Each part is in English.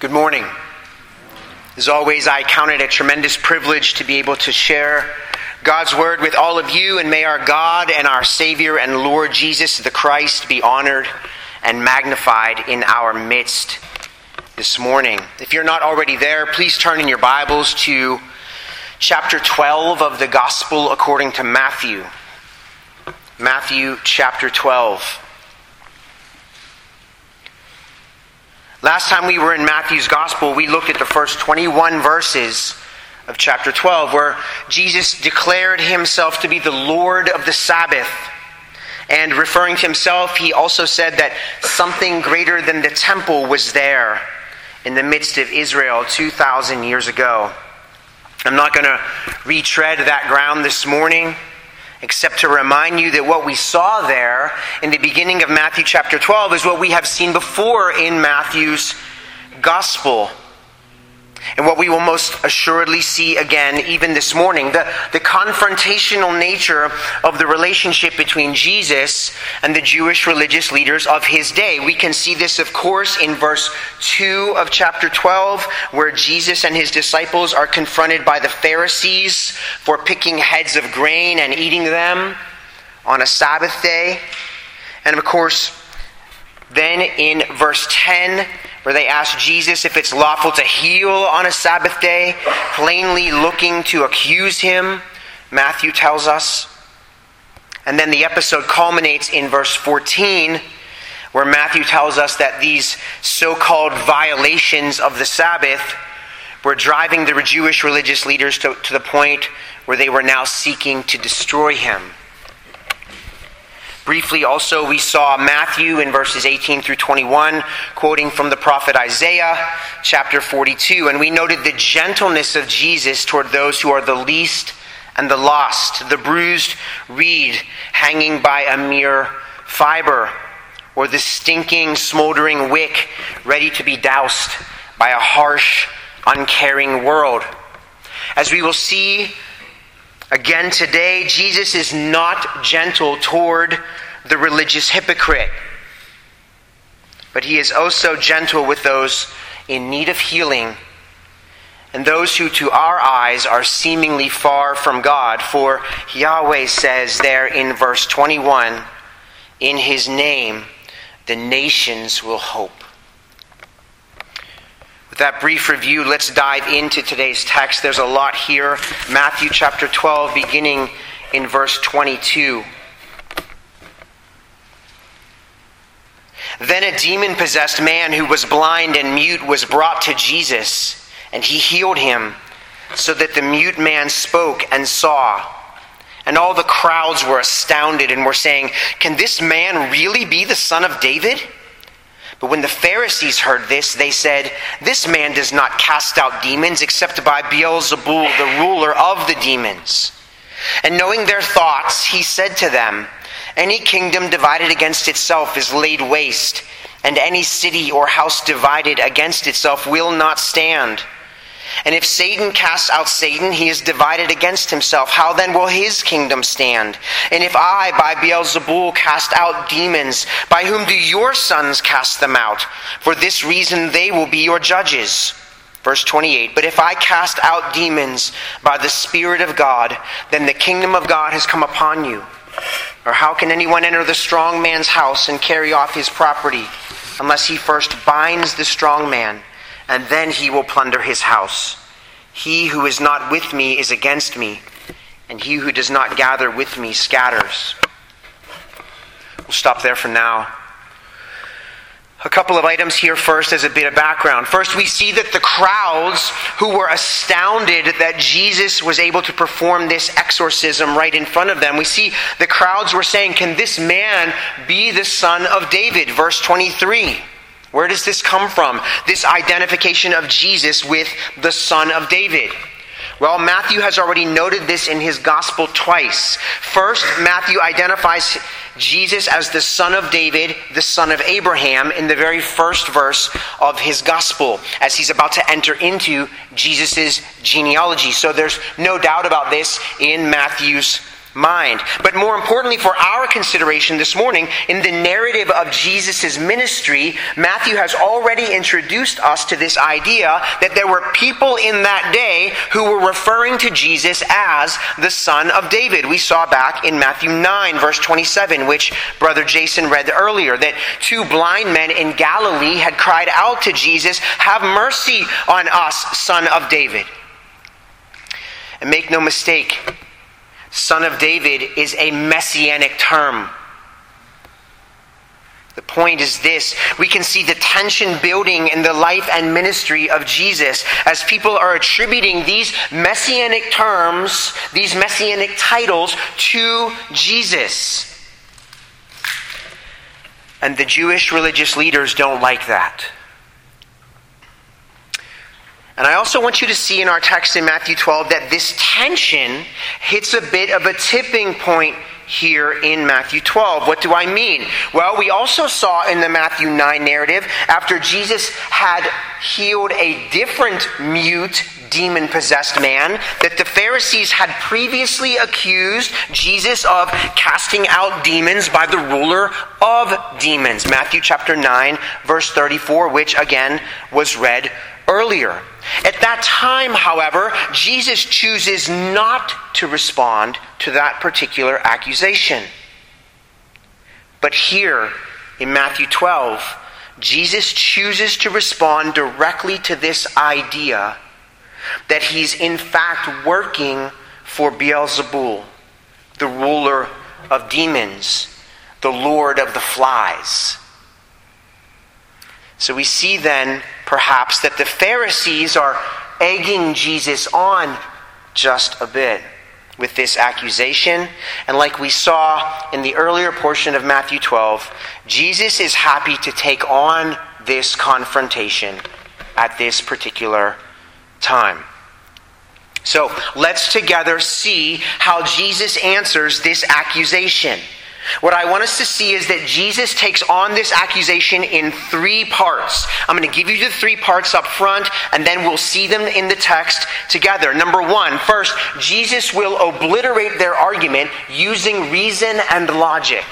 Good morning. As always, I count it a tremendous privilege to be able to share God's word with all of you, and may our God and our Savior and Lord Jesus the Christ be honored and magnified in our midst this morning. If you're not already there, please turn in your Bibles to chapter 12 of the Gospel according to Matthew. Matthew chapter 12. Last time we were in Matthew's Gospel, we looked at the first 21 verses of chapter 12, where Jesus declared himself to be the Lord of the Sabbath. And referring to himself, he also said that something greater than the temple was there in the midst of Israel 2,000 years ago. I'm not going to retread that ground this morning except to remind you that what we saw there in the beginning of Matthew chapter 12 is what we have seen before in Matthew's gospel. And what we will most assuredly see again, even this morning, the, the confrontational nature of the relationship between Jesus and the Jewish religious leaders of his day. We can see this, of course, in verse 2 of chapter 12, where Jesus and his disciples are confronted by the Pharisees for picking heads of grain and eating them on a Sabbath day. And of course, then in verse 10, where they ask Jesus if it's lawful to heal on a Sabbath day, plainly looking to accuse him, Matthew tells us. And then the episode culminates in verse 14, where Matthew tells us that these so called violations of the Sabbath were driving the Jewish religious leaders to, to the point where they were now seeking to destroy him. Briefly, also, we saw Matthew in verses 18 through 21, quoting from the prophet Isaiah, chapter 42, and we noted the gentleness of Jesus toward those who are the least and the lost, the bruised reed hanging by a mere fiber, or the stinking, smoldering wick ready to be doused by a harsh, uncaring world. As we will see Again, today, Jesus is not gentle toward the religious hypocrite, but he is also gentle with those in need of healing and those who, to our eyes, are seemingly far from God. For Yahweh says there in verse 21 In his name, the nations will hope that brief review, let's dive into today's text. There's a lot here. Matthew chapter 12, beginning in verse 22. Then a demon possessed man who was blind and mute was brought to Jesus, and he healed him, so that the mute man spoke and saw. And all the crowds were astounded and were saying, Can this man really be the son of David? But when the Pharisees heard this, they said, This man does not cast out demons except by Beelzebul, the ruler of the demons. And knowing their thoughts, he said to them, Any kingdom divided against itself is laid waste, and any city or house divided against itself will not stand. And if Satan casts out Satan, he is divided against himself. How then will his kingdom stand? And if I, by Beelzebul, cast out demons, by whom do your sons cast them out? For this reason they will be your judges. Verse 28 But if I cast out demons by the Spirit of God, then the kingdom of God has come upon you. Or how can anyone enter the strong man's house and carry off his property unless he first binds the strong man? And then he will plunder his house. He who is not with me is against me, and he who does not gather with me scatters. We'll stop there for now. A couple of items here first as a bit of background. First, we see that the crowds who were astounded that Jesus was able to perform this exorcism right in front of them, we see the crowds were saying, Can this man be the son of David? Verse 23. Where does this come from? This identification of Jesus with the Son of David. Well, Matthew has already noted this in his gospel twice. First, Matthew identifies Jesus as the son of David, the son of Abraham, in the very first verse of his gospel, as he's about to enter into Jesus' genealogy. So there's no doubt about this in Matthew's mind. But more importantly, for our consideration this morning, in the narrative of Jesus' ministry, Matthew has already introduced us to this idea that there were people in that day who were referring to Jesus as the Son of David. We saw back in Matthew 9, verse 27, which Brother Jason read earlier, that two blind men in Galilee had cried out to Jesus, Have mercy on us, Son of David. And make no mistake, Son of David is a messianic term. The point is this we can see the tension building in the life and ministry of Jesus as people are attributing these messianic terms, these messianic titles, to Jesus. And the Jewish religious leaders don't like that. And I also want you to see in our text in Matthew 12 that this tension hits a bit of a tipping point here in Matthew 12. What do I mean? Well, we also saw in the Matthew 9 narrative, after Jesus had healed a different mute, demon possessed man, that the Pharisees had previously accused Jesus of casting out demons by the ruler of demons. Matthew chapter 9, verse 34, which again was read earlier. At that time, however, Jesus chooses not to respond to that particular accusation. But here in Matthew 12, Jesus chooses to respond directly to this idea that he's in fact working for Beelzebul, the ruler of demons, the lord of the flies. So we see then, perhaps, that the Pharisees are egging Jesus on just a bit with this accusation. And like we saw in the earlier portion of Matthew 12, Jesus is happy to take on this confrontation at this particular time. So let's together see how Jesus answers this accusation. What I want us to see is that Jesus takes on this accusation in three parts. I'm going to give you the three parts up front, and then we'll see them in the text together. Number one, first, Jesus will obliterate their argument using reason and logic.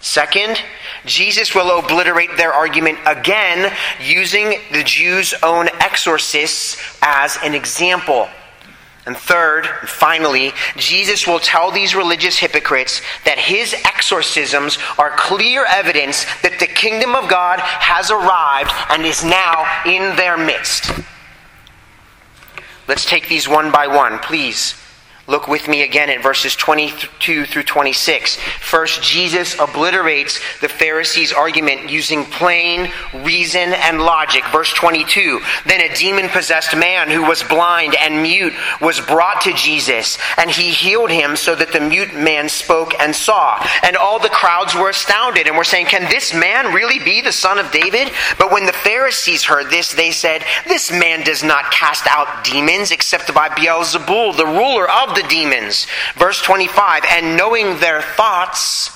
Second, Jesus will obliterate their argument again using the Jews' own exorcists as an example. And third, and finally, Jesus will tell these religious hypocrites that his exorcisms are clear evidence that the kingdom of God has arrived and is now in their midst. Let's take these one by one, please. Look with me again at verses 22 through 26. First, Jesus obliterates the Pharisees' argument using plain reason and logic. Verse 22 Then a demon possessed man who was blind and mute was brought to Jesus, and he healed him so that the mute man spoke and saw. And all the crowds were astounded and were saying, Can this man really be the son of David? But when the Pharisees heard this, they said, This man does not cast out demons except by Beelzebul, the ruler of the demons. Verse 25, and knowing their thoughts,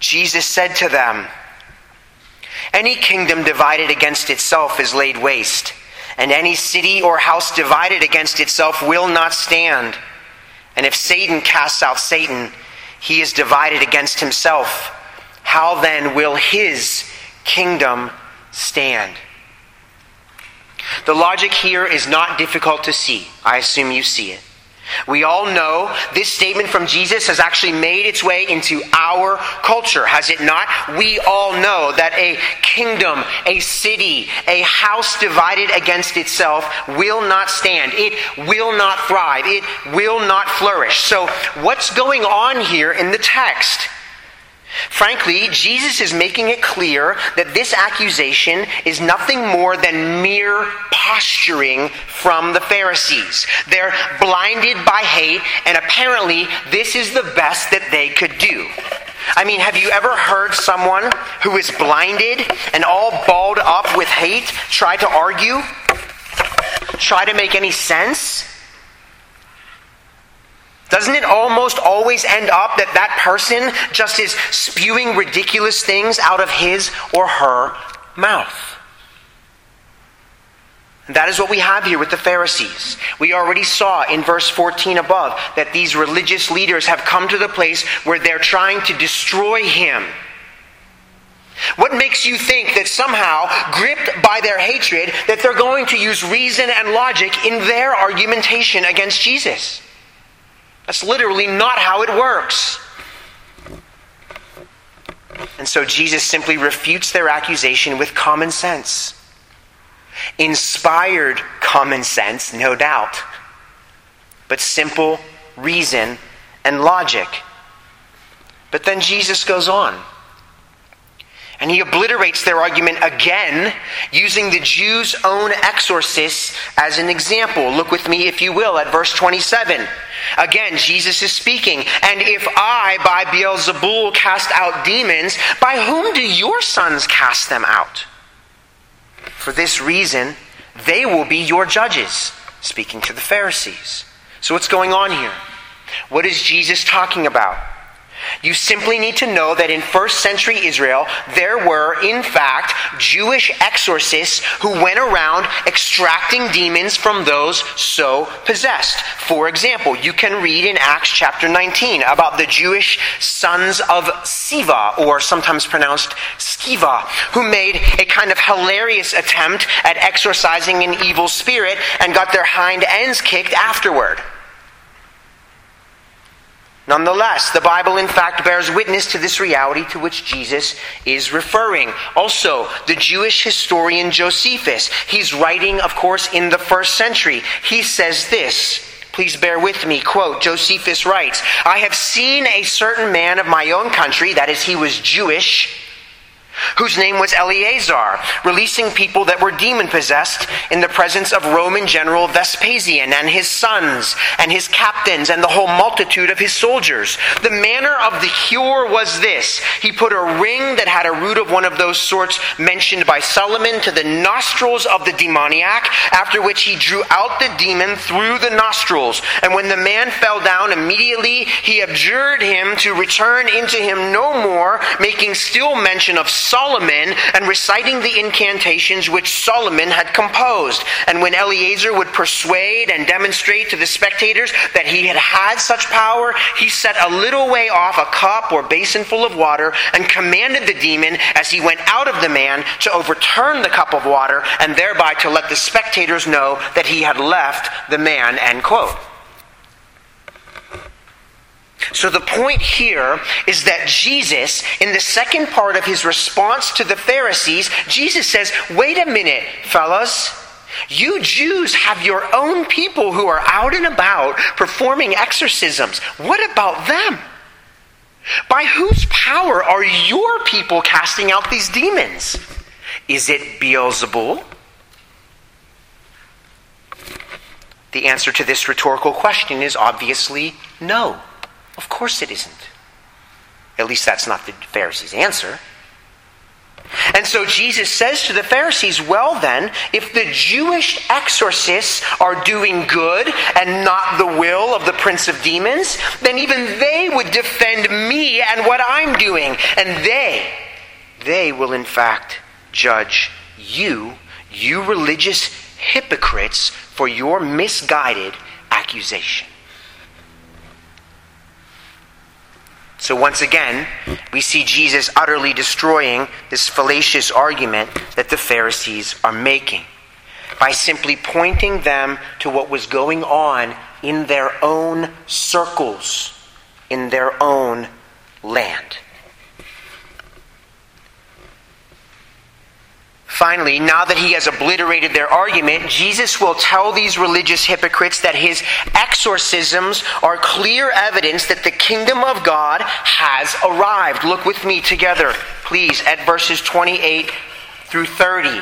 Jesus said to them, Any kingdom divided against itself is laid waste, and any city or house divided against itself will not stand. And if Satan casts out Satan, he is divided against himself. How then will his kingdom stand? The logic here is not difficult to see. I assume you see it. We all know this statement from Jesus has actually made its way into our culture, has it not? We all know that a kingdom, a city, a house divided against itself will not stand. It will not thrive. It will not flourish. So, what's going on here in the text? Frankly, Jesus is making it clear that this accusation is nothing more than mere posturing from the Pharisees. They're blinded by hate, and apparently, this is the best that they could do. I mean, have you ever heard someone who is blinded and all balled up with hate try to argue? Try to make any sense? Doesn't it almost always end up that that person just is spewing ridiculous things out of his or her mouth? That is what we have here with the Pharisees. We already saw in verse 14 above that these religious leaders have come to the place where they're trying to destroy him. What makes you think that somehow, gripped by their hatred, that they're going to use reason and logic in their argumentation against Jesus? That's literally not how it works. And so Jesus simply refutes their accusation with common sense. Inspired common sense, no doubt, but simple reason and logic. But then Jesus goes on. And he obliterates their argument again using the Jews' own exorcists as an example. Look with me, if you will, at verse 27. Again, Jesus is speaking. And if I, by Beelzebul, cast out demons, by whom do your sons cast them out? For this reason, they will be your judges, speaking to the Pharisees. So, what's going on here? What is Jesus talking about? You simply need to know that in first century Israel, there were, in fact, Jewish exorcists who went around extracting demons from those so possessed. For example, you can read in Acts chapter 19 about the Jewish sons of Siva, or sometimes pronounced Skiva, who made a kind of hilarious attempt at exorcising an evil spirit and got their hind ends kicked afterward. Nonetheless, the Bible in fact bears witness to this reality to which Jesus is referring. Also, the Jewish historian Josephus, he's writing, of course, in the first century. He says this. Please bear with me. Quote, Josephus writes, I have seen a certain man of my own country, that is, he was Jewish, whose name was Eleazar, releasing people that were demon possessed in the presence of Roman General Vespasian and his sons and his captains and the whole multitude of his soldiers. The manner of the cure was this He put a ring that had a root of one of those sorts mentioned by Solomon to the nostrils of the demoniac, after which he drew out the demon through the nostrils. And when the man fell down, immediately he abjured him to return into him no more, making still mention of Solomon and reciting the incantations which Solomon had composed. And when Eleazar would persuade and demonstrate to the spectators that he had had such power, he set a little way off a cup or basin full of water and commanded the demon as he went out of the man to overturn the cup of water and thereby to let the spectators know that he had left the man. End quote. So the point here is that Jesus, in the second part of his response to the Pharisees, Jesus says, wait a minute, fellas. You Jews have your own people who are out and about performing exorcisms. What about them? By whose power are your people casting out these demons? Is it Beelzebul? The answer to this rhetorical question is obviously no. Of course it isn't. At least that's not the Pharisees' answer. And so Jesus says to the Pharisees, well, then, if the Jewish exorcists are doing good and not the will of the prince of demons, then even they would defend me and what I'm doing. And they, they will in fact judge you, you religious hypocrites, for your misguided accusation. So, once again, we see Jesus utterly destroying this fallacious argument that the Pharisees are making by simply pointing them to what was going on in their own circles, in their own land. Finally, now that he has obliterated their argument, Jesus will tell these religious hypocrites that his exorcisms are clear evidence that the kingdom of God has arrived. Look with me together, please, at verses 28 through 30.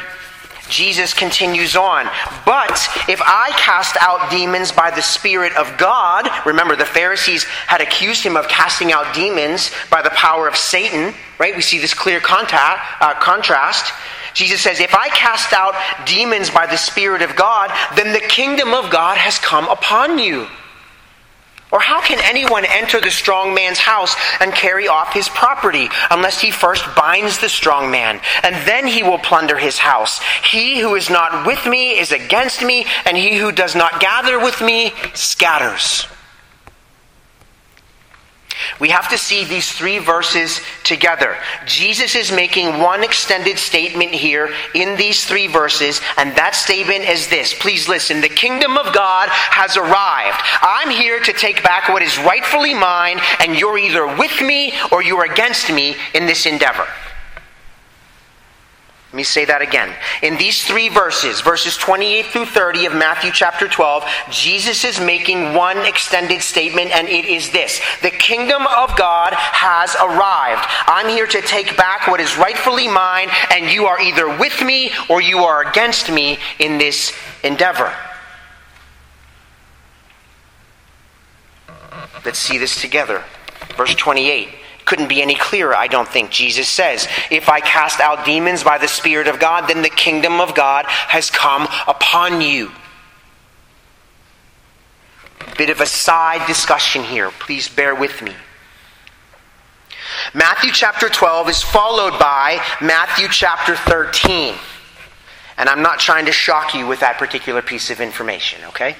Jesus continues on. But if I cast out demons by the Spirit of God, remember the Pharisees had accused him of casting out demons by the power of Satan, right? We see this clear contact, uh, contrast. Jesus says, If I cast out demons by the Spirit of God, then the kingdom of God has come upon you. Or how can anyone enter the strong man's house and carry off his property unless he first binds the strong man, and then he will plunder his house? He who is not with me is against me, and he who does not gather with me scatters. We have to see these three verses together. Jesus is making one extended statement here in these three verses, and that statement is this. Please listen. The kingdom of God has arrived. I'm here to take back what is rightfully mine, and you're either with me or you're against me in this endeavor. Let me say that again. In these three verses, verses 28 through 30 of Matthew chapter 12, Jesus is making one extended statement, and it is this The kingdom of God has arrived. I'm here to take back what is rightfully mine, and you are either with me or you are against me in this endeavor. Let's see this together. Verse 28. Couldn't be any clearer, I don't think. Jesus says, If I cast out demons by the Spirit of God, then the kingdom of God has come upon you. Bit of a side discussion here. Please bear with me. Matthew chapter 12 is followed by Matthew chapter 13. And I'm not trying to shock you with that particular piece of information, okay?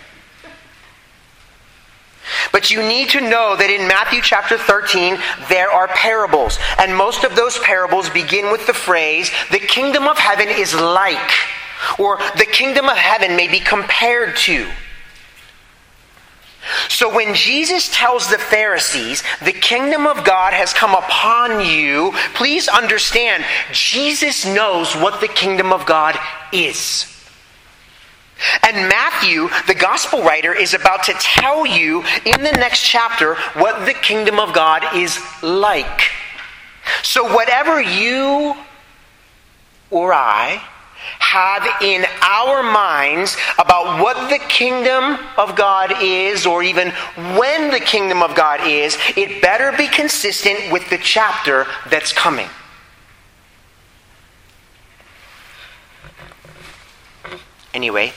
But you need to know that in Matthew chapter 13, there are parables. And most of those parables begin with the phrase, the kingdom of heaven is like, or the kingdom of heaven may be compared to. So when Jesus tells the Pharisees, the kingdom of God has come upon you, please understand, Jesus knows what the kingdom of God is. And Matthew, the gospel writer, is about to tell you in the next chapter what the kingdom of God is like. So, whatever you or I have in our minds about what the kingdom of God is, or even when the kingdom of God is, it better be consistent with the chapter that's coming. Anyway,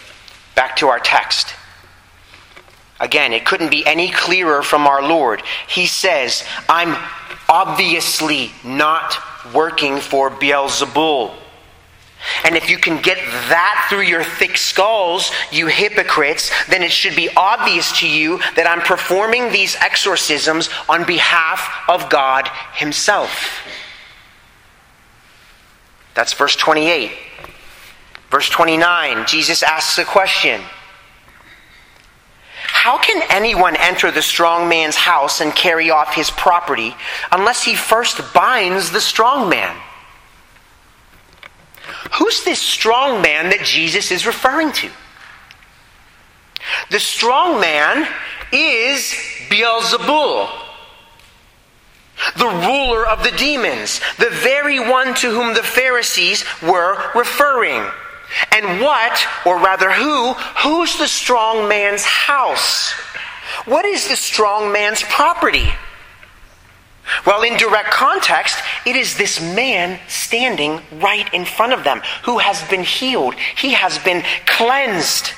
back to our text. Again, it couldn't be any clearer from our Lord. He says, I'm obviously not working for Beelzebul. And if you can get that through your thick skulls, you hypocrites, then it should be obvious to you that I'm performing these exorcisms on behalf of God Himself. That's verse 28. Verse 29, Jesus asks a question How can anyone enter the strong man's house and carry off his property unless he first binds the strong man? Who's this strong man that Jesus is referring to? The strong man is Beelzebul, the ruler of the demons, the very one to whom the Pharisees were referring. And what, or rather who, who's the strong man's house? What is the strong man's property? Well, in direct context, it is this man standing right in front of them who has been healed. He has been cleansed.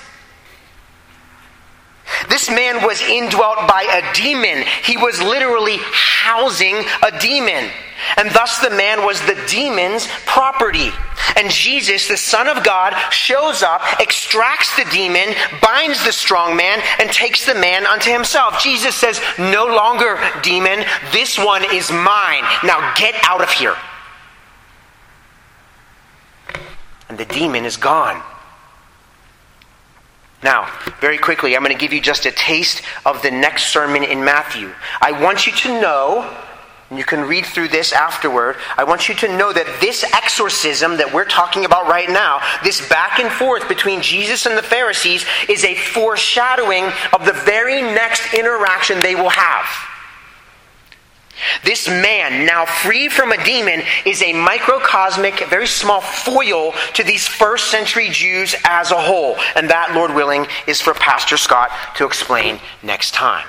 This man was indwelt by a demon. He was literally housing a demon. And thus the man was the demon's property. And Jesus, the Son of God, shows up, extracts the demon, binds the strong man, and takes the man unto himself. Jesus says, No longer, demon, this one is mine. Now get out of here. And the demon is gone. Now, very quickly, I'm going to give you just a taste of the next sermon in Matthew. I want you to know and you can read through this afterward. I want you to know that this exorcism that we're talking about right now, this back and forth between Jesus and the Pharisees, is a foreshadowing of the very next interaction they will have. This man, now free from a demon, is a microcosmic, very small foil to these first century Jews as a whole. And that, Lord willing, is for Pastor Scott to explain next time.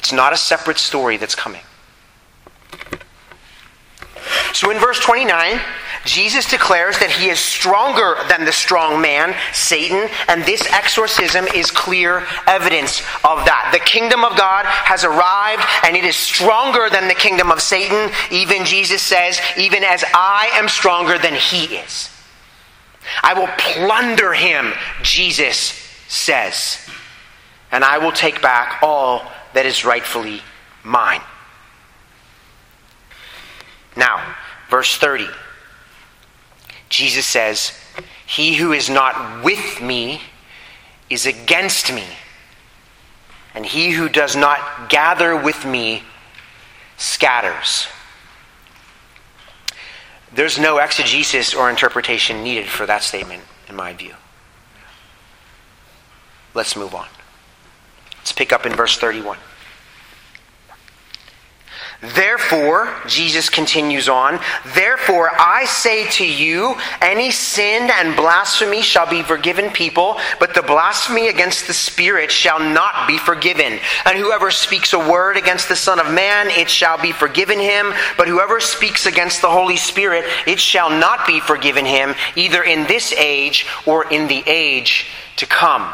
It's not a separate story that's coming. So in verse 29, Jesus declares that he is stronger than the strong man, Satan, and this exorcism is clear evidence of that. The kingdom of God has arrived and it is stronger than the kingdom of Satan. Even Jesus says, even as I am stronger than he is. I will plunder him, Jesus says, and I will take back all that is rightfully mine. Now, verse 30. Jesus says, He who is not with me is against me, and he who does not gather with me scatters. There's no exegesis or interpretation needed for that statement, in my view. Let's move on. Let's pick up in verse 31. Therefore, Jesus continues on, therefore I say to you, any sin and blasphemy shall be forgiven people, but the blasphemy against the Spirit shall not be forgiven. And whoever speaks a word against the Son of Man, it shall be forgiven him, but whoever speaks against the Holy Spirit, it shall not be forgiven him, either in this age or in the age to come.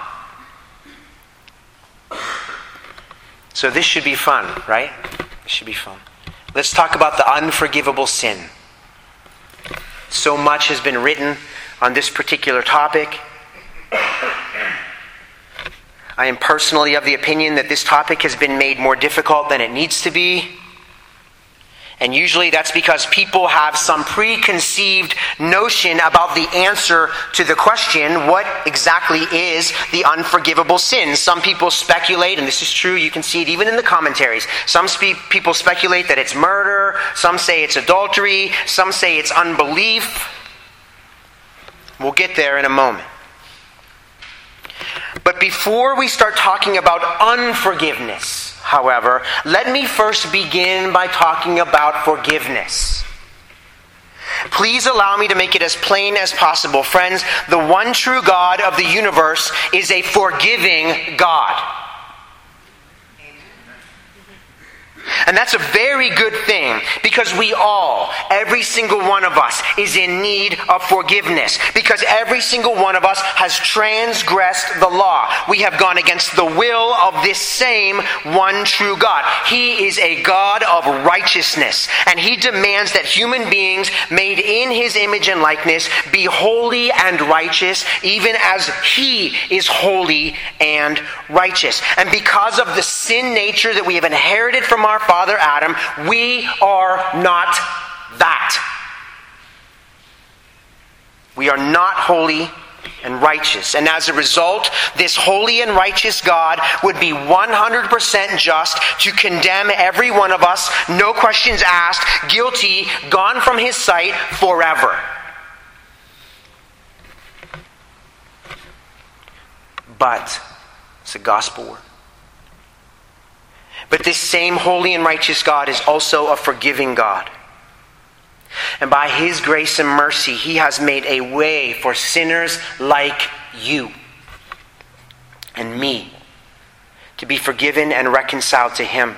So this should be fun, right? It should be fun. Let's talk about the unforgivable sin. So much has been written on this particular topic. I am personally of the opinion that this topic has been made more difficult than it needs to be. And usually that's because people have some preconceived notion about the answer to the question, what exactly is the unforgivable sin? Some people speculate, and this is true, you can see it even in the commentaries. Some spe- people speculate that it's murder, some say it's adultery, some say it's unbelief. We'll get there in a moment. But before we start talking about unforgiveness, however, let me first begin by talking about forgiveness. Please allow me to make it as plain as possible. Friends, the one true God of the universe is a forgiving God. And that's a very good thing because we all, every single one of us, is in need of forgiveness because every single one of us has transgressed the law. We have gone against the will of this same one true God. He is a God of righteousness and He demands that human beings made in His image and likeness be holy and righteous, even as He is holy and righteous. And because of the sin nature that we have inherited from our our father Adam, we are not that. We are not holy and righteous. And as a result, this holy and righteous God would be 100% just to condemn every one of us, no questions asked, guilty, gone from his sight forever. But it's a gospel word. But this same holy and righteous God is also a forgiving God. And by His grace and mercy, He has made a way for sinners like you and me to be forgiven and reconciled to Him.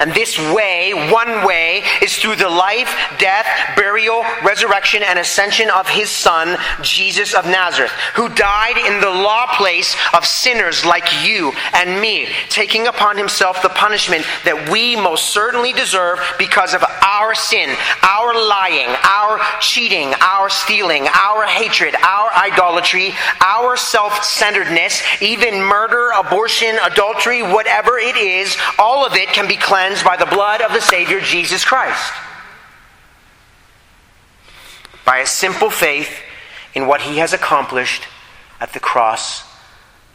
And this way, one way, is through the life, death, burial, resurrection, and ascension of his Son, Jesus of Nazareth, who died in the law place of sinners like you and me, taking upon himself the punishment that we most certainly deserve because of our sin, our lying, our cheating, our stealing, our hatred, our idolatry, our self centeredness, even murder, abortion, adultery, whatever it is, all of it can be cleansed by the blood of the Savior Jesus Christ. By a simple faith in what he has accomplished at the cross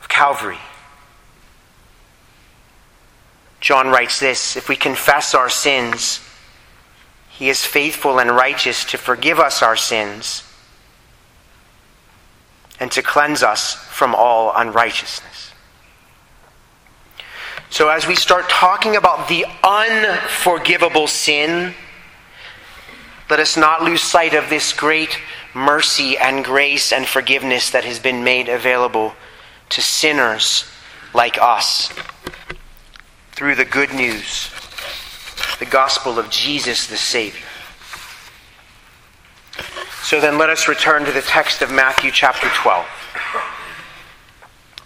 of Calvary. John writes this If we confess our sins, he is faithful and righteous to forgive us our sins and to cleanse us from all unrighteousness. So, as we start talking about the unforgivable sin, let us not lose sight of this great mercy and grace and forgiveness that has been made available to sinners like us through the good news, the gospel of Jesus the Savior. So then let us return to the text of Matthew chapter 12.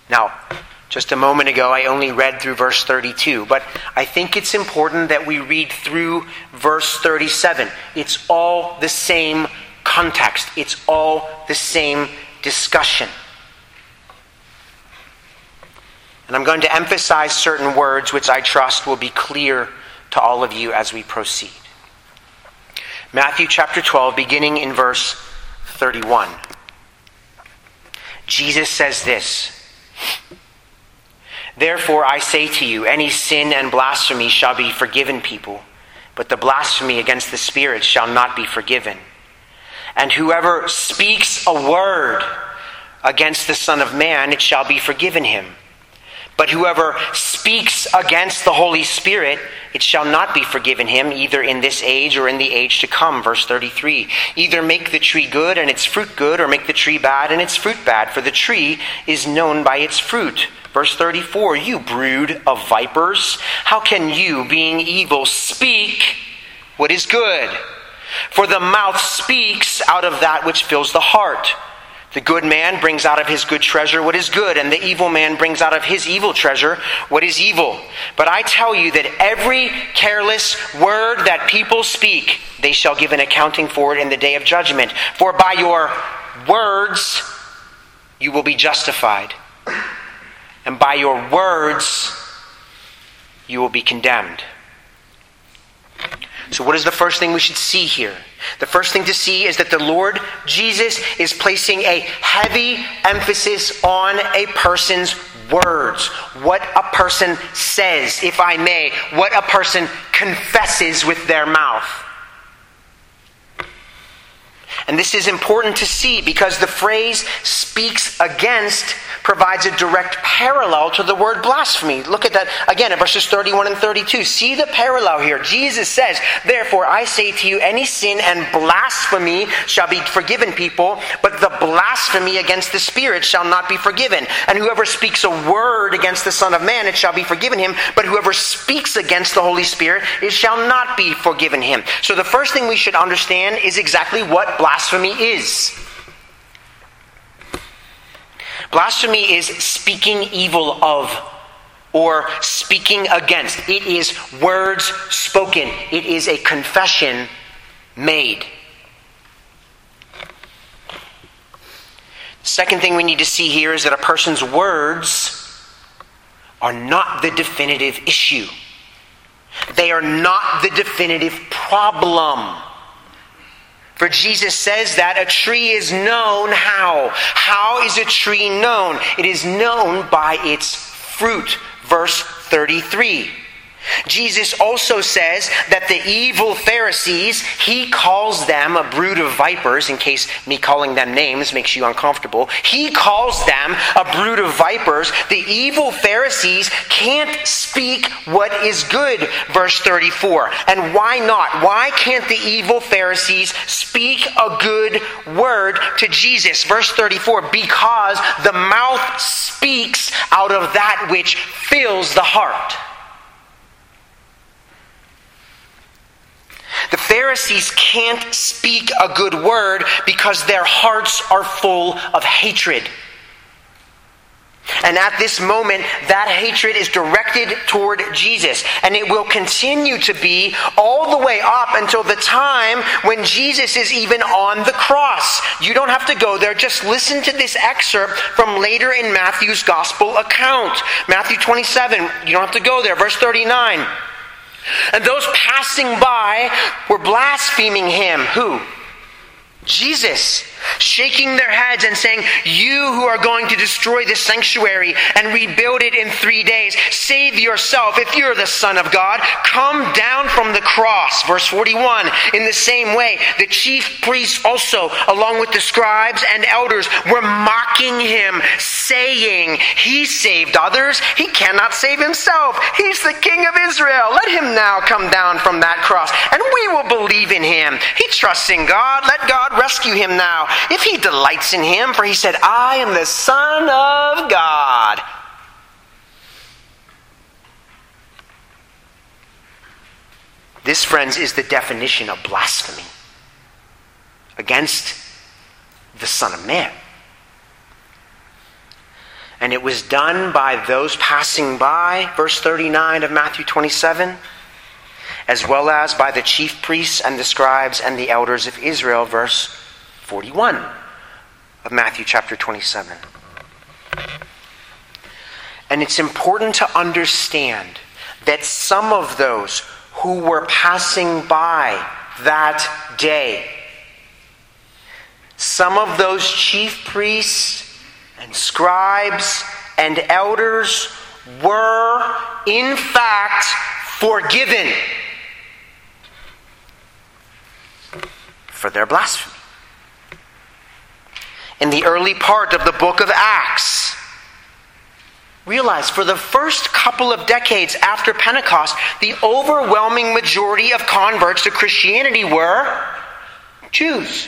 Now, just a moment ago, I only read through verse 32, but I think it's important that we read through verse 37. It's all the same context, it's all the same discussion. And I'm going to emphasize certain words which I trust will be clear to all of you as we proceed. Matthew chapter 12, beginning in verse 31. Jesus says this Therefore I say to you, any sin and blasphemy shall be forgiven people, but the blasphemy against the Spirit shall not be forgiven. And whoever speaks a word against the Son of Man, it shall be forgiven him. But whoever speaks against the Holy Spirit, it shall not be forgiven him, either in this age or in the age to come. Verse 33. Either make the tree good and its fruit good, or make the tree bad and its fruit bad, for the tree is known by its fruit. Verse 34. You brood of vipers, how can you, being evil, speak what is good? For the mouth speaks out of that which fills the heart. The good man brings out of his good treasure what is good, and the evil man brings out of his evil treasure what is evil. But I tell you that every careless word that people speak, they shall give an accounting for it in the day of judgment. For by your words you will be justified, and by your words you will be condemned. So, what is the first thing we should see here? The first thing to see is that the Lord Jesus is placing a heavy emphasis on a person's words. What a person says, if I may, what a person confesses with their mouth. And this is important to see because the phrase speaks against provides a direct parallel to the word blasphemy. Look at that again in verses 31 and 32. See the parallel here. Jesus says, Therefore, I say to you, any sin and blasphemy shall be forgiven people, but the blasphemy against the Spirit shall not be forgiven. And whoever speaks a word against the Son of Man, it shall be forgiven him, but whoever speaks against the Holy Spirit, it shall not be forgiven him. So the first thing we should understand is exactly what blasphemy is. Blasphemy is speaking evil of or speaking against. It is words spoken, it is a confession made. Second thing we need to see here is that a person's words are not the definitive issue. They are not the definitive problem. For Jesus says that a tree is known how? How is a tree known? It is known by its fruit. Verse 33. Jesus also says that the evil Pharisees, he calls them a brood of vipers, in case me calling them names makes you uncomfortable. He calls them a brood of vipers. The evil Pharisees can't speak what is good, verse 34. And why not? Why can't the evil Pharisees speak a good word to Jesus? Verse 34 because the mouth speaks out of that which fills the heart. The Pharisees can't speak a good word because their hearts are full of hatred. And at this moment, that hatred is directed toward Jesus. And it will continue to be all the way up until the time when Jesus is even on the cross. You don't have to go there. Just listen to this excerpt from later in Matthew's gospel account. Matthew 27. You don't have to go there. Verse 39. And those passing by were blaspheming him. Who? Jesus, shaking their heads and saying, You who are going to destroy this sanctuary and rebuild it in three days, save yourself. If you're the Son of God, come down from the cross. Verse 41 In the same way, the chief priests also, along with the scribes and elders, were mocking him, saying, He saved others, he cannot save himself. He's the King of Israel. Let him now come down from that cross, and we will believe in him. He trusts in God. Let God rescue him now, if he delights in him, for he said, I am the Son of God. This, friends, is the definition of blasphemy against the Son of Man. And it was done by those passing by, verse 39 of Matthew 27, as well as by the chief priests and the scribes and the elders of Israel, verse 41 of Matthew chapter 27. And it's important to understand that some of those who were passing by that day, some of those chief priests and scribes and elders were, in fact, forgiven for their blasphemy. In the early part of the book of Acts, realize for the first couple of decades after Pentecost, the overwhelming majority of converts to Christianity were Jews.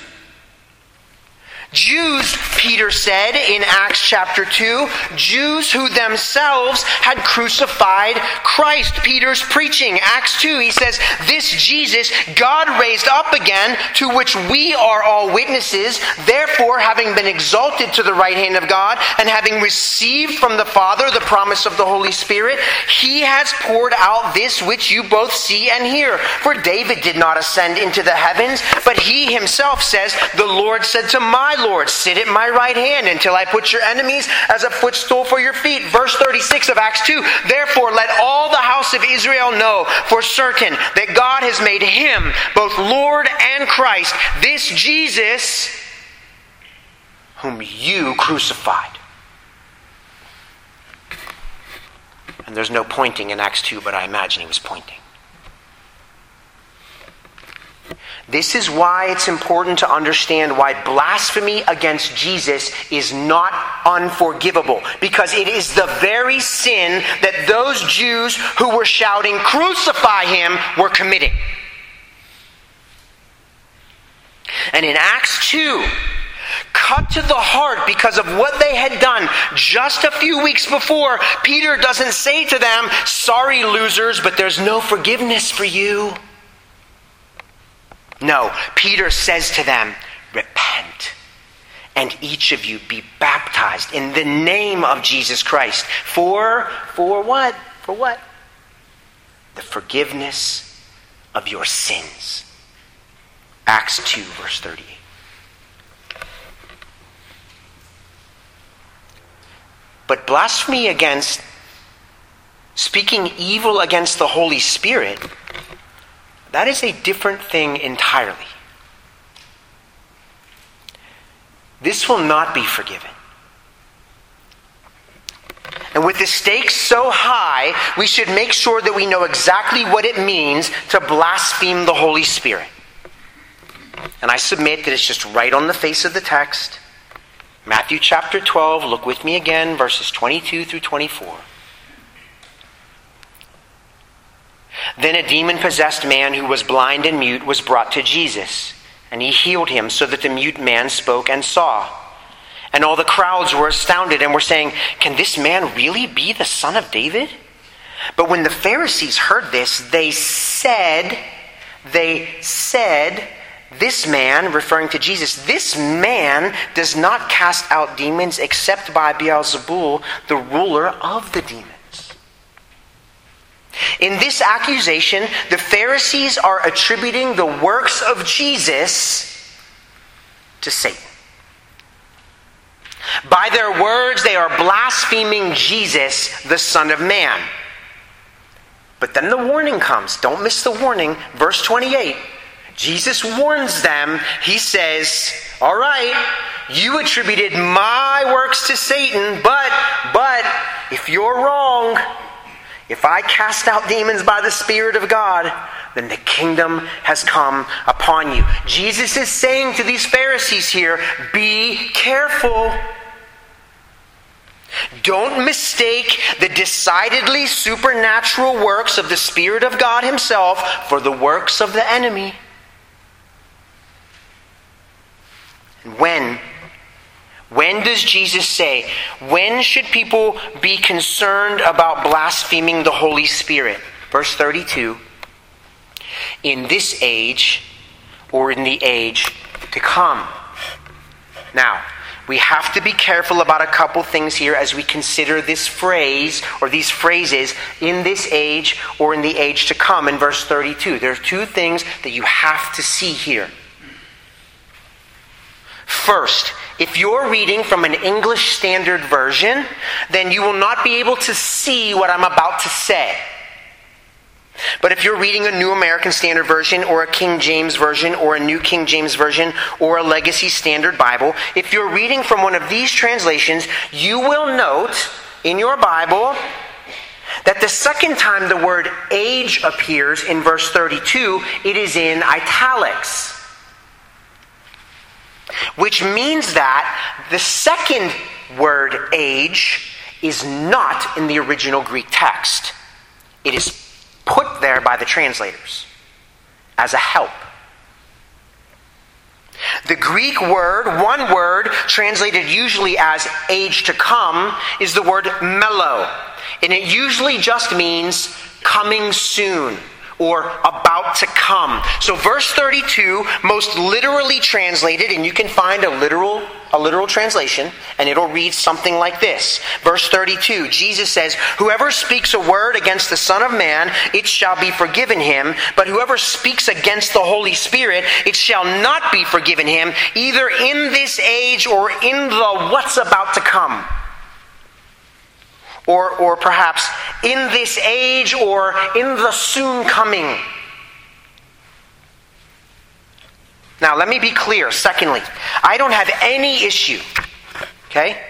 Jews, Peter said in Acts chapter 2, Jews who themselves had crucified Christ. Peter's preaching, Acts 2, he says, This Jesus God raised up again, to which we are all witnesses. Therefore, having been exalted to the right hand of God, and having received from the Father the promise of the Holy Spirit, he has poured out this which you both see and hear. For David did not ascend into the heavens, but he himself says, The Lord said to my Lord, sit at my right hand until I put your enemies as a footstool for your feet. Verse 36 of Acts 2 Therefore, let all the house of Israel know for certain that God has made him both Lord and Christ, this Jesus whom you crucified. And there's no pointing in Acts 2, but I imagine he was pointing. This is why it's important to understand why blasphemy against Jesus is not unforgivable. Because it is the very sin that those Jews who were shouting, Crucify him, were committing. And in Acts 2, cut to the heart because of what they had done just a few weeks before, Peter doesn't say to them, Sorry, losers, but there's no forgiveness for you. No, Peter says to them, Repent, and each of you be baptized in the name of Jesus Christ. For, for what? For what? The forgiveness of your sins. Acts 2, verse 38. But blasphemy against, speaking evil against the Holy Spirit, that is a different thing entirely. This will not be forgiven. And with the stakes so high, we should make sure that we know exactly what it means to blaspheme the Holy Spirit. And I submit that it's just right on the face of the text. Matthew chapter 12, look with me again, verses 22 through 24. Then a demon possessed man who was blind and mute was brought to Jesus, and he healed him so that the mute man spoke and saw. And all the crowds were astounded and were saying, Can this man really be the son of David? But when the Pharisees heard this, they said, They said, this man, referring to Jesus, this man does not cast out demons except by Beelzebul, the ruler of the demons. In this accusation, the Pharisees are attributing the works of Jesus to Satan. By their words, they are blaspheming Jesus, the Son of Man. But then the warning comes. Don't miss the warning. Verse 28. Jesus warns them. He says, All right, you attributed my works to Satan, but, but, if you're wrong, if I cast out demons by the Spirit of God, then the kingdom has come upon you. Jesus is saying to these Pharisees here be careful. Don't mistake the decidedly supernatural works of the Spirit of God Himself for the works of the enemy. And when when does Jesus say, when should people be concerned about blaspheming the Holy Spirit? Verse 32 In this age or in the age to come. Now, we have to be careful about a couple things here as we consider this phrase or these phrases in this age or in the age to come in verse 32. There are two things that you have to see here. First, if you're reading from an English Standard Version, then you will not be able to see what I'm about to say. But if you're reading a New American Standard Version or a King James Version or a New King James Version or a Legacy Standard Bible, if you're reading from one of these translations, you will note in your Bible that the second time the word age appears in verse 32, it is in italics. Which means that the second word age is not in the original Greek text. It is put there by the translators as a help. The Greek word, one word, translated usually as age to come, is the word mello. And it usually just means coming soon or about to come. So verse 32 most literally translated and you can find a literal a literal translation and it'll read something like this. Verse 32 Jesus says, "Whoever speaks a word against the son of man, it shall be forgiven him, but whoever speaks against the Holy Spirit, it shall not be forgiven him, either in this age or in the what's about to come." Or, or perhaps in this age or in the soon coming. Now, let me be clear. Secondly, I don't have any issue, okay,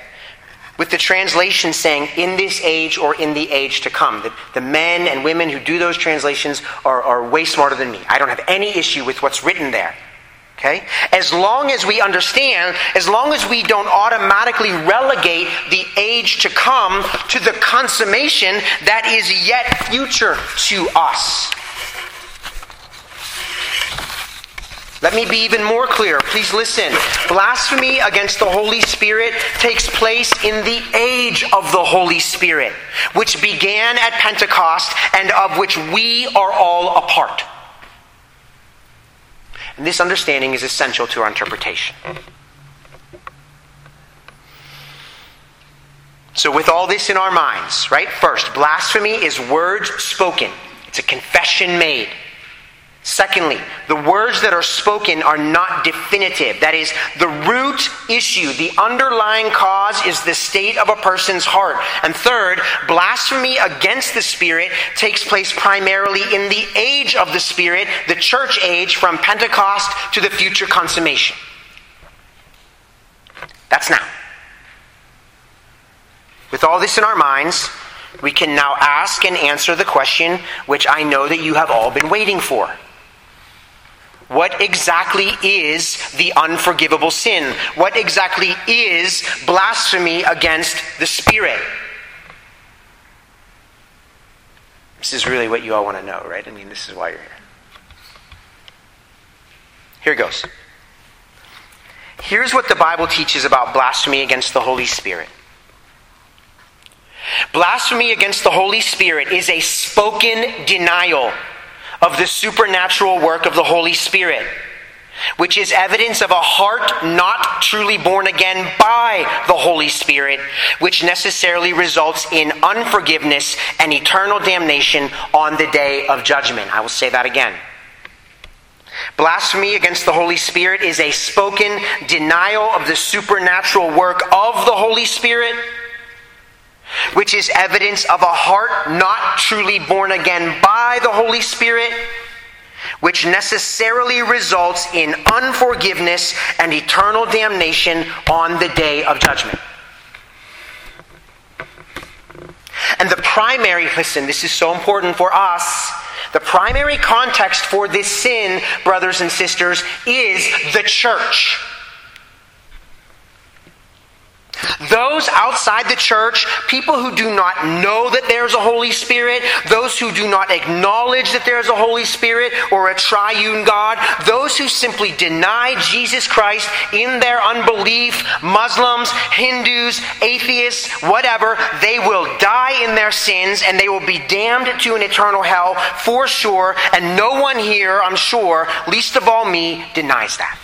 with the translation saying in this age or in the age to come. The, the men and women who do those translations are, are way smarter than me. I don't have any issue with what's written there. Okay? As long as we understand, as long as we don't automatically relegate the age to come to the consummation that is yet future to us. Let me be even more clear. Please listen. Blasphemy against the Holy Spirit takes place in the age of the Holy Spirit, which began at Pentecost and of which we are all a part. And this understanding is essential to our interpretation. So, with all this in our minds, right? First, blasphemy is words spoken, it's a confession made. Secondly, the words that are spoken are not definitive. That is, the root issue, the underlying cause is the state of a person's heart. And third, blasphemy against the Spirit takes place primarily in the age of the Spirit, the church age, from Pentecost to the future consummation. That's now. With all this in our minds, we can now ask and answer the question which I know that you have all been waiting for. What exactly is the unforgivable sin? What exactly is blasphemy against the Spirit? This is really what you all want to know, right? I mean, this is why you're here. Here goes. Here's what the Bible teaches about blasphemy against the Holy Spirit. Blasphemy against the Holy Spirit is a spoken denial of the supernatural work of the Holy Spirit, which is evidence of a heart not truly born again by the Holy Spirit, which necessarily results in unforgiveness and eternal damnation on the day of judgment. I will say that again. Blasphemy against the Holy Spirit is a spoken denial of the supernatural work of the Holy Spirit which is evidence of a heart not truly born again by the Holy Spirit, which necessarily results in unforgiveness and eternal damnation on the day of judgment. And the primary, listen, this is so important for us. The primary context for this sin, brothers and sisters, is the church. Those outside the church, people who do not know that there's a Holy Spirit, those who do not acknowledge that there's a Holy Spirit or a triune God, those who simply deny Jesus Christ in their unbelief, Muslims, Hindus, atheists, whatever, they will die in their sins and they will be damned to an eternal hell for sure. And no one here, I'm sure, least of all me, denies that.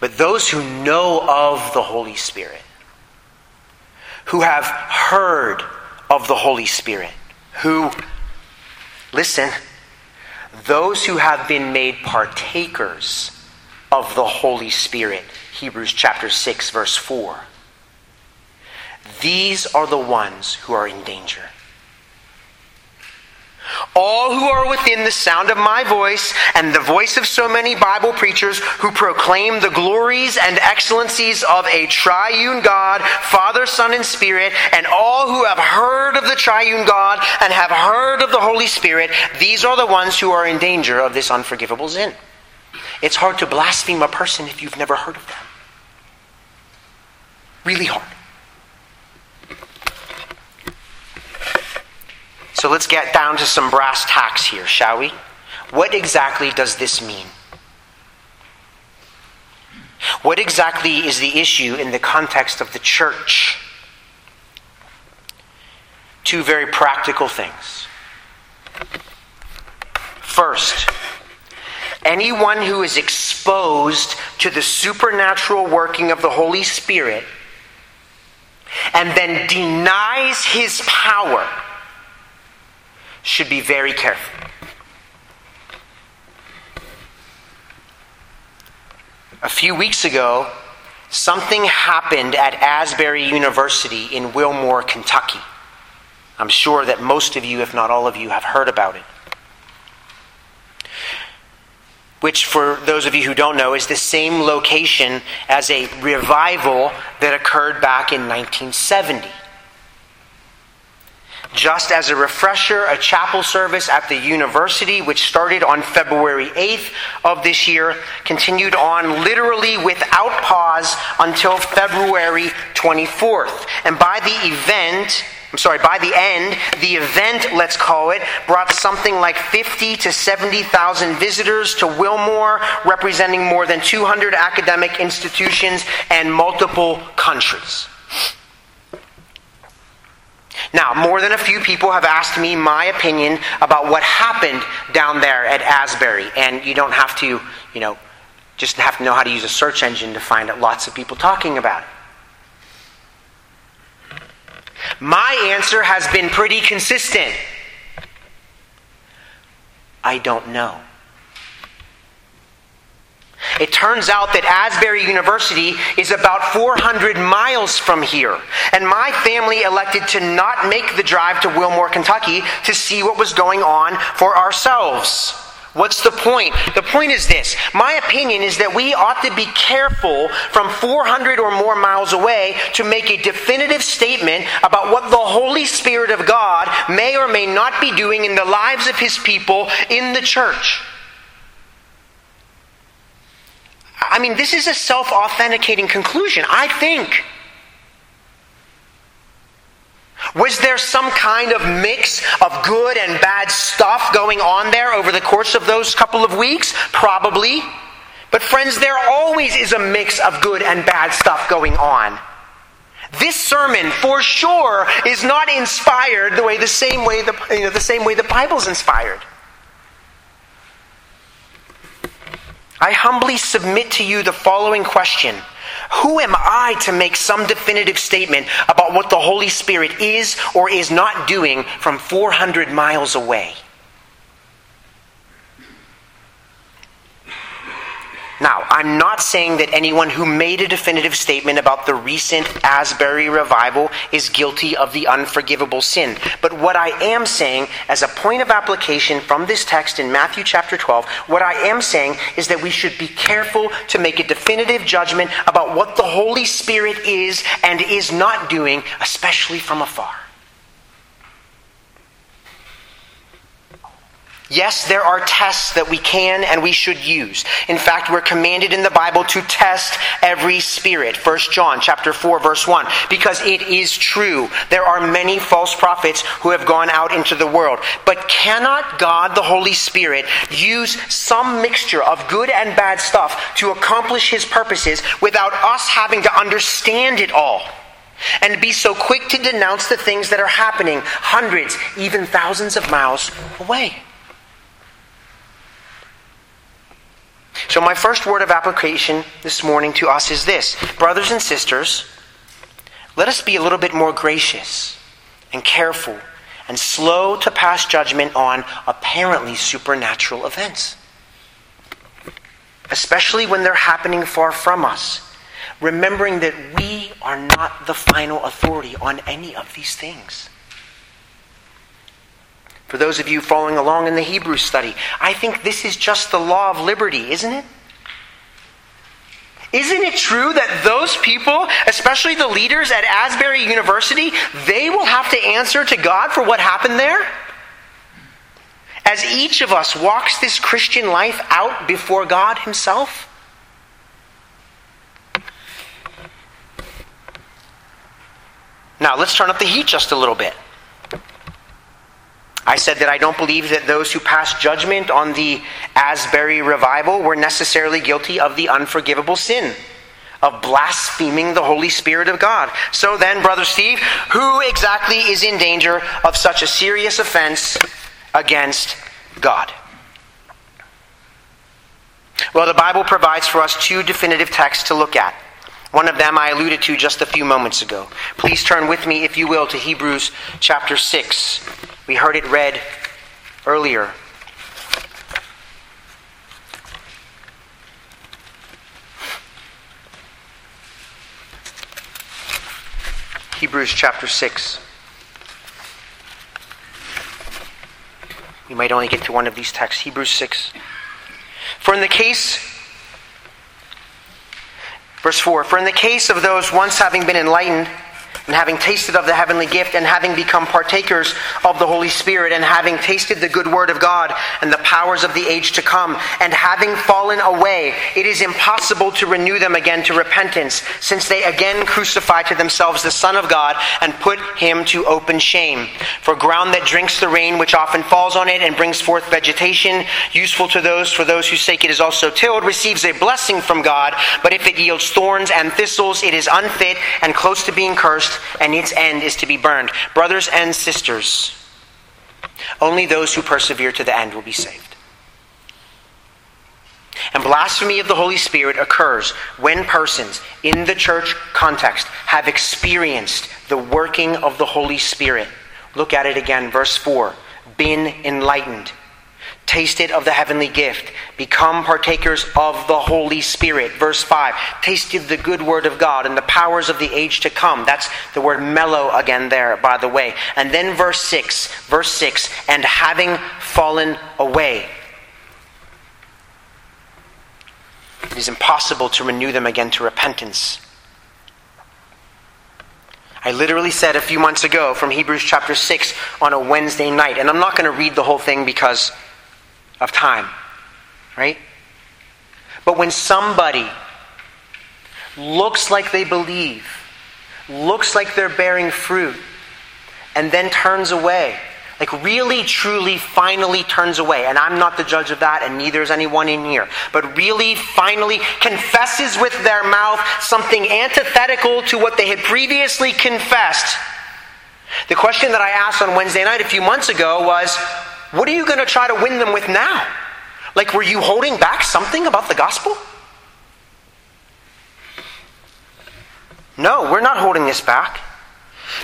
But those who know of the Holy Spirit, who have heard of the Holy Spirit, who, listen, those who have been made partakers of the Holy Spirit. Hebrews chapter 6, verse 4. These are the ones who are in danger. All who are within the sound of my voice and the voice of so many Bible preachers who proclaim the glories and excellencies of a triune God, Father, Son, and Spirit, and all who have heard of the triune God and have heard of the Holy Spirit, these are the ones who are in danger of this unforgivable sin. It's hard to blaspheme a person if you've never heard of them. Really hard. So let's get down to some brass tacks here, shall we? What exactly does this mean? What exactly is the issue in the context of the church? Two very practical things. First, anyone who is exposed to the supernatural working of the Holy Spirit and then denies his power should be very careful. A few weeks ago, something happened at Asbury University in Wilmore, Kentucky. I'm sure that most of you, if not all of you, have heard about it. Which, for those of you who don't know, is the same location as a revival that occurred back in 1970. Just as a refresher, a chapel service at the university, which started on February 8th of this year, continued on literally without pause until February 24th. And by the event, I'm sorry, by the end, the event, let's call it, brought something like 50 to 70,000 visitors to Wilmore, representing more than 200 academic institutions and multiple countries. Now, more than a few people have asked me my opinion about what happened down there at Asbury, and you don't have to, you know, just have to know how to use a search engine to find lots of people talking about it. My answer has been pretty consistent. I don't know. It turns out that Asbury University is about 400 miles from here, and my family elected to not make the drive to Wilmore, Kentucky to see what was going on for ourselves. What's the point? The point is this. My opinion is that we ought to be careful from 400 or more miles away to make a definitive statement about what the Holy Spirit of God may or may not be doing in the lives of His people in the church. I mean, this is a self authenticating conclusion, I think. Was there some kind of mix of good and bad stuff going on there over the course of those couple of weeks? Probably. But, friends, there always is a mix of good and bad stuff going on. This sermon, for sure, is not inspired the way the same way the, you know, the same way the Bible's inspired. I humbly submit to you the following question who am I to make some definitive statement about what the Holy Spirit is or is not doing from 400 miles away? Now, I'm not saying that anyone who made a definitive statement about the recent Asbury revival is guilty of the unforgivable sin. But what I am saying, as a point of application from this text in Matthew chapter 12, what I am saying is that we should be careful to make a definitive judgment about what the Holy Spirit is and is not doing, especially from afar. Yes, there are tests that we can and we should use. In fact, we're commanded in the Bible to test every spirit. 1 John chapter 4 verse 1 because it is true there are many false prophets who have gone out into the world. But cannot God the Holy Spirit use some mixture of good and bad stuff to accomplish his purposes without us having to understand it all? And be so quick to denounce the things that are happening hundreds, even thousands of miles away. So, my first word of application this morning to us is this Brothers and sisters, let us be a little bit more gracious and careful and slow to pass judgment on apparently supernatural events, especially when they're happening far from us, remembering that we are not the final authority on any of these things. For those of you following along in the Hebrew study, I think this is just the law of liberty, isn't it? Isn't it true that those people, especially the leaders at Asbury University, they will have to answer to God for what happened there? As each of us walks this Christian life out before God Himself? Now, let's turn up the heat just a little bit. I said that I don't believe that those who passed judgment on the Asbury revival were necessarily guilty of the unforgivable sin of blaspheming the Holy Spirit of God. So then, Brother Steve, who exactly is in danger of such a serious offense against God? Well, the Bible provides for us two definitive texts to look at. One of them I alluded to just a few moments ago. Please turn with me, if you will, to Hebrews chapter 6. We heard it read earlier. Hebrews chapter 6. We might only get to one of these texts. Hebrews 6. For in the case, verse 4, for in the case of those once having been enlightened, and having tasted of the heavenly gift, and having become partakers of the Holy Spirit, and having tasted the good word of God and the powers of the age to come, and having fallen away, it is impossible to renew them again to repentance, since they again crucify to themselves the Son of God and put him to open shame. For ground that drinks the rain which often falls on it and brings forth vegetation, useful to those for those whose sake it is also tilled, receives a blessing from God, but if it yields thorns and thistles, it is unfit and close to being cursed and its end is to be burned. Brothers and sisters, only those who persevere to the end will be saved. And blasphemy of the Holy Spirit occurs when persons in the church context have experienced the working of the Holy Spirit. Look at it again, verse 4 been enlightened tasted of the heavenly gift, become partakers of the Holy Spirit. Verse 5 tasted the good word of God and the powers of the age to come. That's the word mello again there, by the way. And then verse 6, verse 6, and having fallen away. It is impossible to renew them again to repentance. I literally said a few months ago from Hebrews chapter 6 on a Wednesday night, and I'm not going to read the whole thing because of time, right? But when somebody looks like they believe, looks like they're bearing fruit, and then turns away, like really, truly, finally turns away, and I'm not the judge of that, and neither is anyone in here, but really, finally confesses with their mouth something antithetical to what they had previously confessed. The question that I asked on Wednesday night a few months ago was what are you going to try to win them with now? Like, were you holding back something about the gospel? No, we're not holding this back.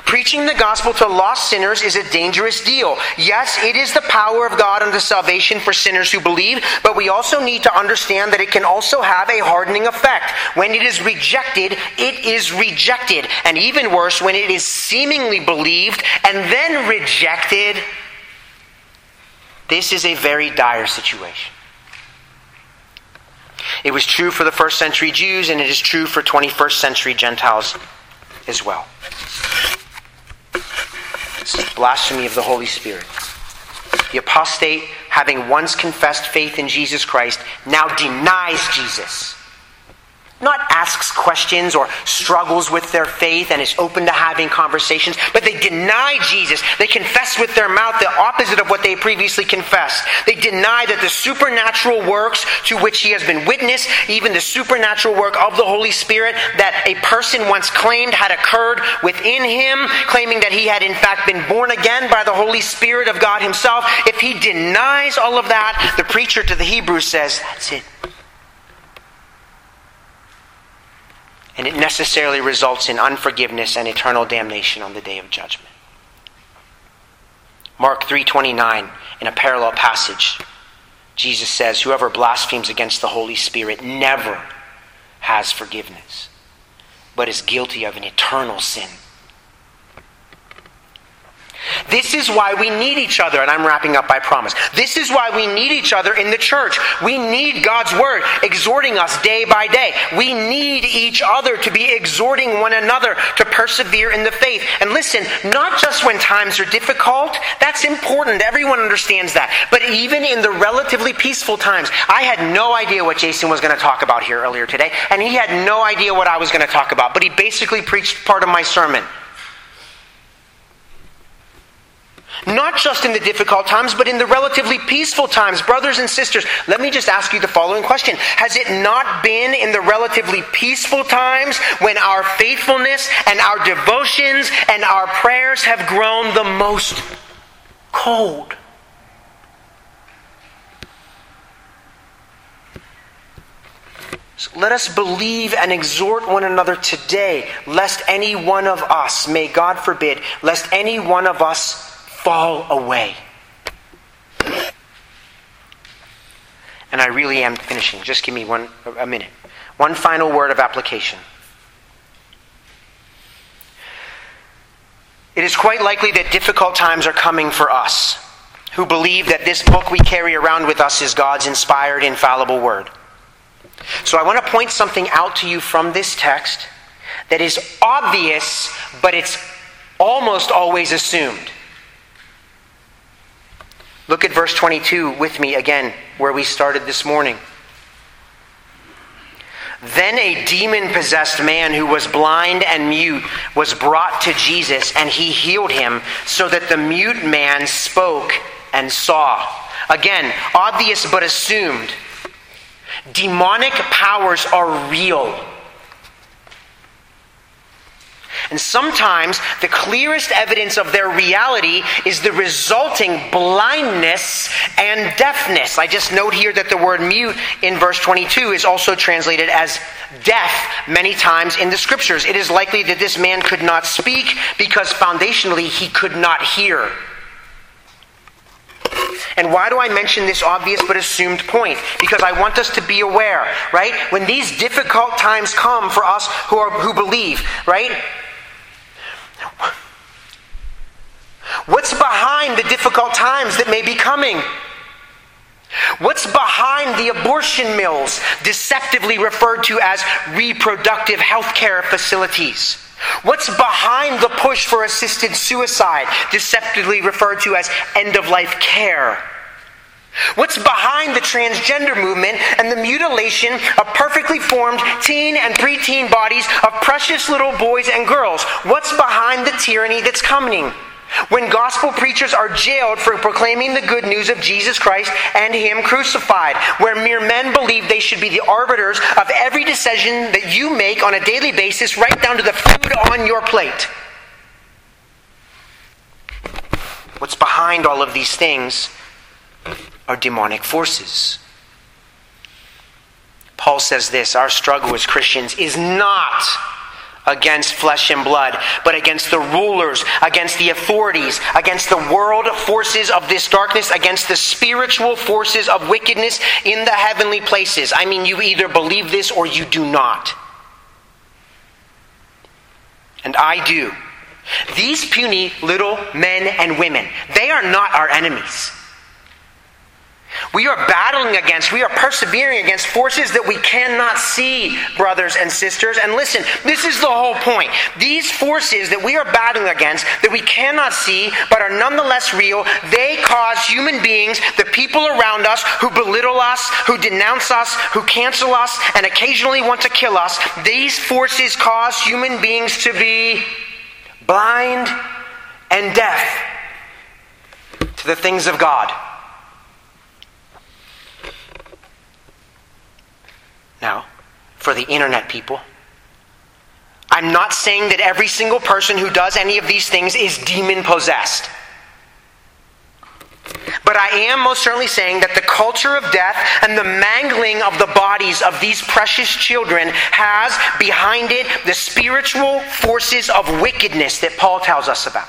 Preaching the gospel to lost sinners is a dangerous deal. Yes, it is the power of God unto salvation for sinners who believe, but we also need to understand that it can also have a hardening effect. When it is rejected, it is rejected. And even worse, when it is seemingly believed and then rejected, this is a very dire situation. It was true for the first century Jews, and it is true for 21st century Gentiles as well. This is blasphemy of the Holy Spirit. The apostate, having once confessed faith in Jesus Christ, now denies Jesus not asks questions or struggles with their faith and is open to having conversations, but they deny Jesus. They confess with their mouth the opposite of what they previously confessed. They deny that the supernatural works to which he has been witness, even the supernatural work of the Holy Spirit that a person once claimed had occurred within him, claiming that he had in fact been born again by the Holy Spirit of God himself. If he denies all of that, the preacher to the Hebrews says, That's it. And it necessarily results in unforgiveness and eternal damnation on the day of judgment. Mark 3:29 in a parallel passage Jesus says whoever blasphemes against the Holy Spirit never has forgiveness but is guilty of an eternal sin. This is why we need each other, and I'm wrapping up, I promise. This is why we need each other in the church. We need God's word exhorting us day by day. We need each other to be exhorting one another to persevere in the faith. And listen, not just when times are difficult, that's important. Everyone understands that. But even in the relatively peaceful times, I had no idea what Jason was going to talk about here earlier today, and he had no idea what I was going to talk about. But he basically preached part of my sermon. Not just in the difficult times, but in the relatively peaceful times. Brothers and sisters, let me just ask you the following question Has it not been in the relatively peaceful times when our faithfulness and our devotions and our prayers have grown the most cold? So let us believe and exhort one another today, lest any one of us, may God forbid, lest any one of us fall away. And I really am finishing. Just give me one a minute. One final word of application. It is quite likely that difficult times are coming for us who believe that this book we carry around with us is God's inspired, infallible word. So I want to point something out to you from this text that is obvious, but it's almost always assumed. Look at verse 22 with me again, where we started this morning. Then a demon possessed man who was blind and mute was brought to Jesus, and he healed him so that the mute man spoke and saw. Again, obvious but assumed. Demonic powers are real. And sometimes the clearest evidence of their reality is the resulting blindness and deafness. I just note here that the word mute in verse 22 is also translated as deaf many times in the scriptures. It is likely that this man could not speak because foundationally he could not hear. And why do I mention this obvious but assumed point? Because I want us to be aware, right? When these difficult times come for us who are who believe, right? What's behind the difficult times that may be coming? What's behind the abortion mills, deceptively referred to as reproductive health care facilities? What's behind the push for assisted suicide, deceptively referred to as end of life care? What's behind the transgender movement and the mutilation of perfectly formed teen and preteen bodies of precious little boys and girls? What's behind the tyranny that's coming? When gospel preachers are jailed for proclaiming the good news of Jesus Christ and Him crucified, where mere men believe they should be the arbiters of every decision that you make on a daily basis, right down to the food on your plate. What's behind all of these things are demonic forces. Paul says this our struggle as Christians is not against flesh and blood, but against the rulers, against the authorities, against the world forces of this darkness, against the spiritual forces of wickedness in the heavenly places. I mean, you either believe this or you do not. And I do. These puny little men and women, they are not our enemies. We are battling against, we are persevering against forces that we cannot see, brothers and sisters. And listen, this is the whole point. These forces that we are battling against, that we cannot see, but are nonetheless real, they cause human beings, the people around us who belittle us, who denounce us, who cancel us, and occasionally want to kill us, these forces cause human beings to be blind and deaf to the things of God. Now, for the internet people, I'm not saying that every single person who does any of these things is demon possessed. But I am most certainly saying that the culture of death and the mangling of the bodies of these precious children has behind it the spiritual forces of wickedness that Paul tells us about.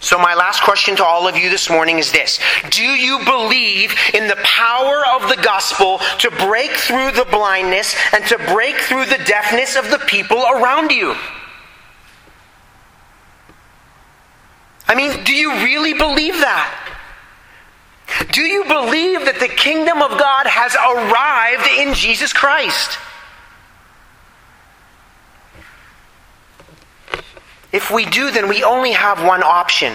So, my last question to all of you this morning is this Do you believe in the power of the gospel to break through the blindness and to break through the deafness of the people around you? I mean, do you really believe that? Do you believe that the kingdom of God has arrived in Jesus Christ? If we do, then we only have one option.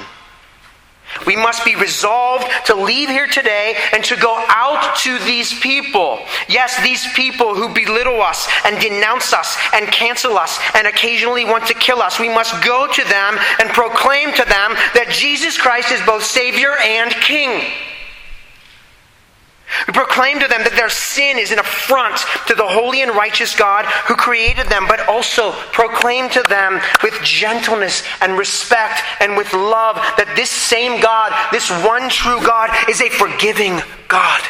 We must be resolved to leave here today and to go out to these people. Yes, these people who belittle us and denounce us and cancel us and occasionally want to kill us. We must go to them and proclaim to them that Jesus Christ is both Savior and King. We proclaim to them that their sin is an affront to the holy and righteous God who created them, but also proclaim to them with gentleness and respect and with love that this same God, this one true God, is a forgiving God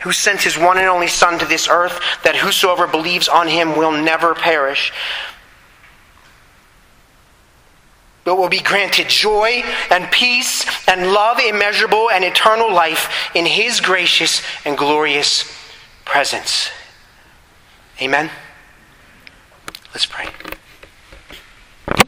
who sent his one and only Son to this earth, that whosoever believes on him will never perish, but will be granted joy and peace and love immeasurable and eternal life in His gracious and glorious presence. Amen. Let's pray.